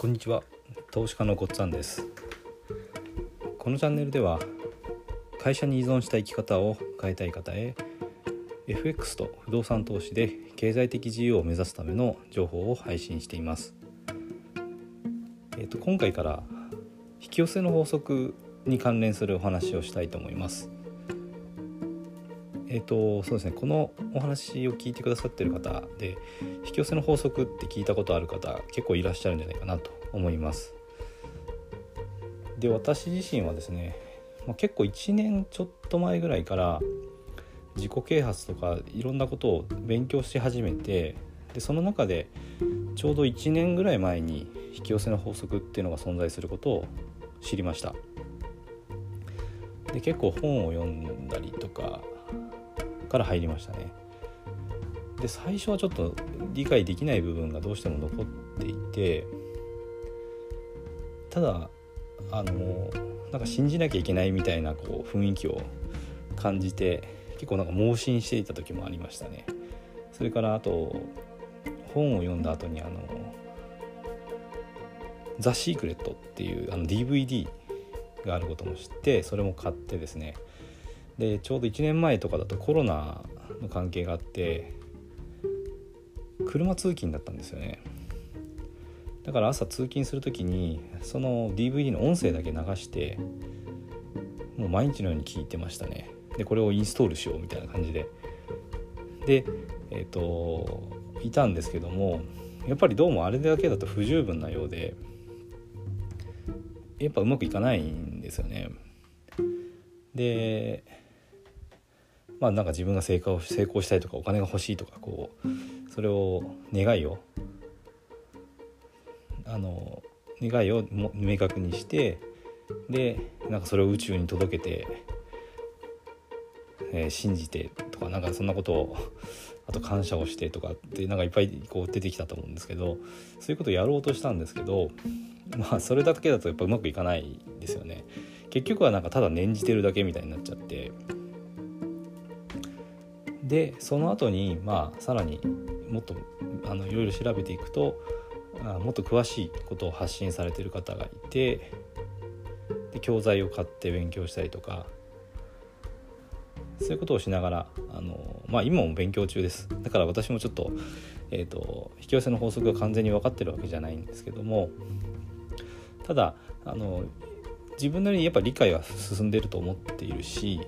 こんにちは。投資家のごっつぁんです。このチャンネルでは会社に依存した生き方を変えたい方へ FX と不動産投資で経済的自由を目指すための情報を配信しています。えっ、ー、と今回から引き寄せの法則に関連するお話をしたいと思います。えっ、ー、とそうですね。このお話を聞いてくださってる方で引き寄せの法則って聞いたことある方結構いらっしゃるんじゃないかなと思います。で私自身はですね、まあ、結構1年ちょっと前ぐらいから自己啓発とかいろんなことを勉強し始めてでその中でちょうど1年ぐらい前に引き寄せの法則っていうのが存在することを知りました。で結構本を読んだりとかから入りましたね。で最初はちょっと理解できない部分がどうしても残っていてただあのなんか信じなきゃいけないみたいなこう雰囲気を感じて結構なんか盲信していた時もありましたね。それからあと本を読んだ後にあの「ザ・シークレット」っていうあの DVD があることも知ってそれも買ってですね。でちょうど1年前とかだとコロナの関係があって車通勤だったんですよね。だから朝通勤する時にその DVD の音声だけ流してもう毎日のように聞いてましたね。でこれをインストールしようみたいな感じで。でえっ、ー、といたんですけどもやっぱりどうもあれだけだと不十分なようでやっぱうまくいかないんですよね。でまあなんか自分が成功成功したいとかお金が欲しいとかこうそれを願いをあの願いを明確にしてでなんかそれを宇宙に届けて、えー、信じてとかなんかそんなことをあと感謝をしてとかってなんかいっぱいこう出てきたと思うんですけどそういうことをやろうとしたんですけどまあそれだけだとやっぱうまくいかないですよね。結局はなんかただ念じてるだけみたいになっちゃってでその後にまあさらにもっとあのいろいろ調べていくとあもっと詳しいことを発信されてる方がいてで教材を買って勉強したりとかそういうことをしながらあの、まあ、今も勉強中です。だから私もちょっと,、えーと、引き寄せの法則が完全に分かってるわけじゃないんですけどもただあの自分なりにやっぱ理解は進んでると思っているし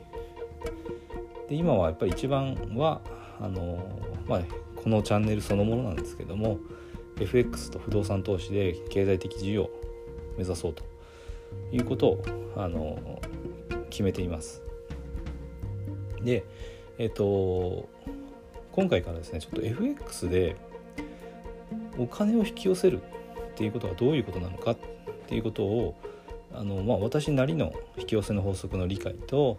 で今はやっぱり一番はあの、まあ、このチャンネルそのものなんですけども FX と不動産投資で経済的自由を目指そうということをあの決めています。で、えっ、と今回からですねちょっと FX でお金を引き寄せるっていうことがどういうことなのかっていうことをあの、まあ、私なりの引き寄せの法則の理解と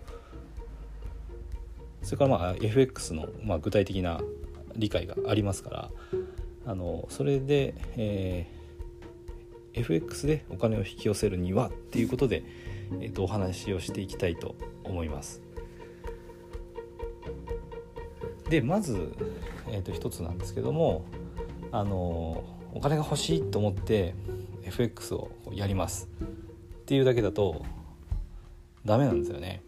それからまあ FX のまあ具体的な理解がありますからあのそれで、えー、FX でお金を引き寄せるにはっていうことで、えー、とお話をしていきたいと思います。でまず、えー、と一つなんですけどもあのお金が欲しいと思って FX をやりますっていうだけだとダメなんですよね。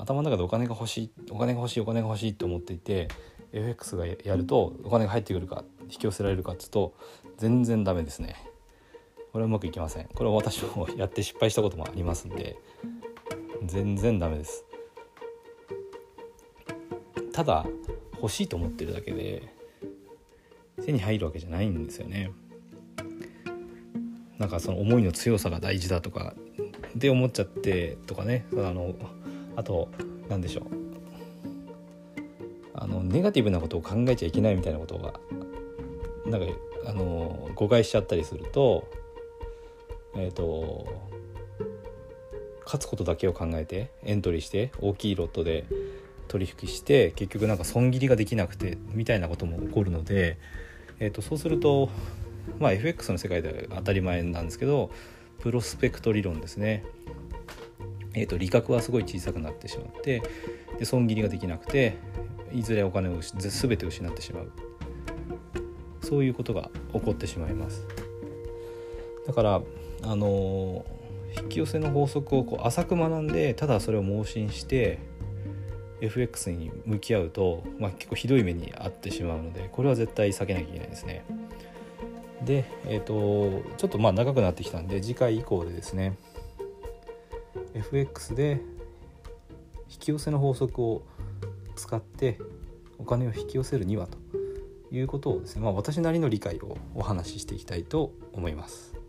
頭の中でお金が欲しいお金が欲しいお金が欲しいと思っていて FX がやるとお金が入ってくるか引き寄せられるかっつうと全然ダメですね。これはうまくいきません。これは私もやって失敗したこともありますんで全然ダメです。ただ欲しいと思ってるだけで手に入るわけじゃないんですよね。なんかその思いの強さが大事だとかで思っちゃってとかね。あのあと何でしょう。あのネガティブなことを考えちゃいけないみたいなことがなんかあの誤解しちゃったりするとえっ、ー、と勝つことだけを考えてエントリーして大きいロットで取引して結局なんか損切りができなくてみたいなことも起こるので、えー、とそうするとまあ FX の世界では当たり前なんですけどプロスペクト理論ですね。えーと、利確はすごい小さくなってしまってで損切りができなくていずれお金を全て失ってしまうそういうことが起こってしまいますだからあの引き寄せの法則をこう浅く学んでただそれを盲信して FX に向き合うと、まあ、結構ひどい目に遭ってしまうのでこれは絶対避けなきゃいけないですね。で、えーと、ちょっとまあ長くなってきたんで次回以降でですね FX で引き寄せの法則を使ってお金を引き寄せるにはということをですね、まあ、私なりの理解をお話ししていきたいと思います。